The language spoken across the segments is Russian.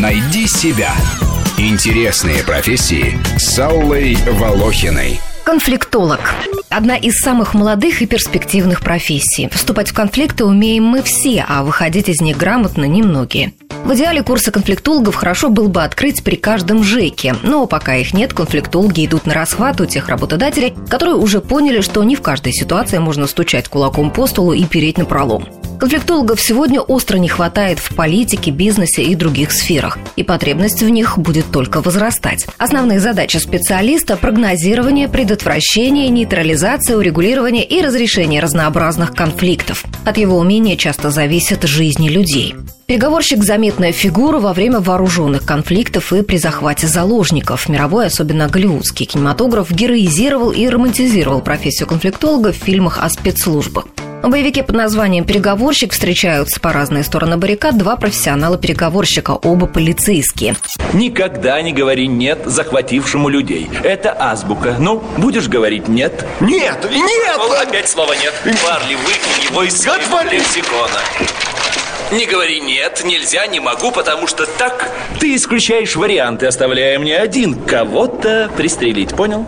Найди себя. Интересные профессии с Аллой Волохиной. Конфликтолог. Одна из самых молодых и перспективных профессий. Вступать в конфликты умеем мы все, а выходить из них грамотно немногие. В идеале курсы конфликтологов хорошо было бы открыть при каждом ЖЭКе, но пока их нет, конфликтологи идут на расхват у тех работодателей, которые уже поняли, что не в каждой ситуации можно стучать кулаком по столу и переть на пролом. Конфликтологов сегодня остро не хватает в политике, бизнесе и других сферах, и потребность в них будет только возрастать. Основные задачи специалиста – прогнозирование, предотвращение, нейтрализация, урегулирование и разрешение разнообразных конфликтов. От его умения часто зависят жизни людей. Переговорщик – заметная фигура во время вооруженных конфликтов и при захвате заложников. Мировой, особенно голливудский кинематограф, героизировал и романтизировал профессию конфликтолога в фильмах о спецслужбах. В боевике под названием «Переговорщик» встречаются по разные стороны баррикад два профессионала-переговорщика, оба полицейские. Никогда не говори «нет» захватившему людей. Это азбука. Ну, будешь говорить «нет»? Нет, нет! Ну, опять слова «нет». Марли, выкинь его из своего лексикона. Не говори «нет», нельзя, не могу, потому что так ты исключаешь варианты, оставляя мне один кого-то пристрелить, понял?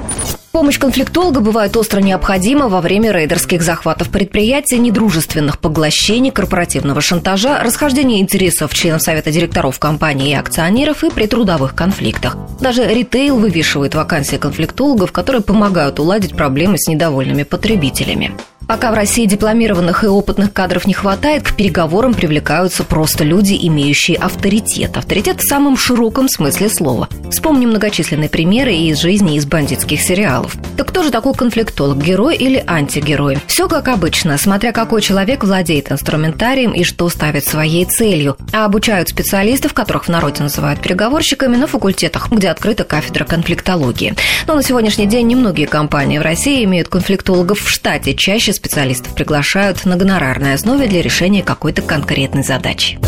Помощь конфликтолога бывает остро необходима во время рейдерских захватов предприятий, недружественных поглощений, корпоративного шантажа, расхождения интересов членов Совета директоров компании и акционеров и при трудовых конфликтах. Даже ритейл вывешивает вакансии конфликтологов, которые помогают уладить проблемы с недовольными потребителями. Пока в России дипломированных и опытных кадров не хватает, к переговорам привлекаются просто люди, имеющие авторитет. Авторитет в самом широком смысле слова. Вспомним многочисленные примеры из жизни из бандитских сериалов. Так кто же такой конфликтолог, герой или антигерой? Все как обычно, смотря какой человек владеет инструментарием и что ставит своей целью. А обучают специалистов, которых в народе называют переговорщиками, на факультетах, где открыта кафедра конфликтологии. Но на сегодняшний день немногие компании в России имеют конфликтологов в штате. Чаще специалистов приглашают на гонорарной основе для решения какой-то конкретной задачи.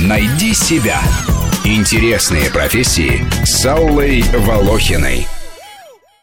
Найди себя. Интересные профессии с Аллой Волохиной.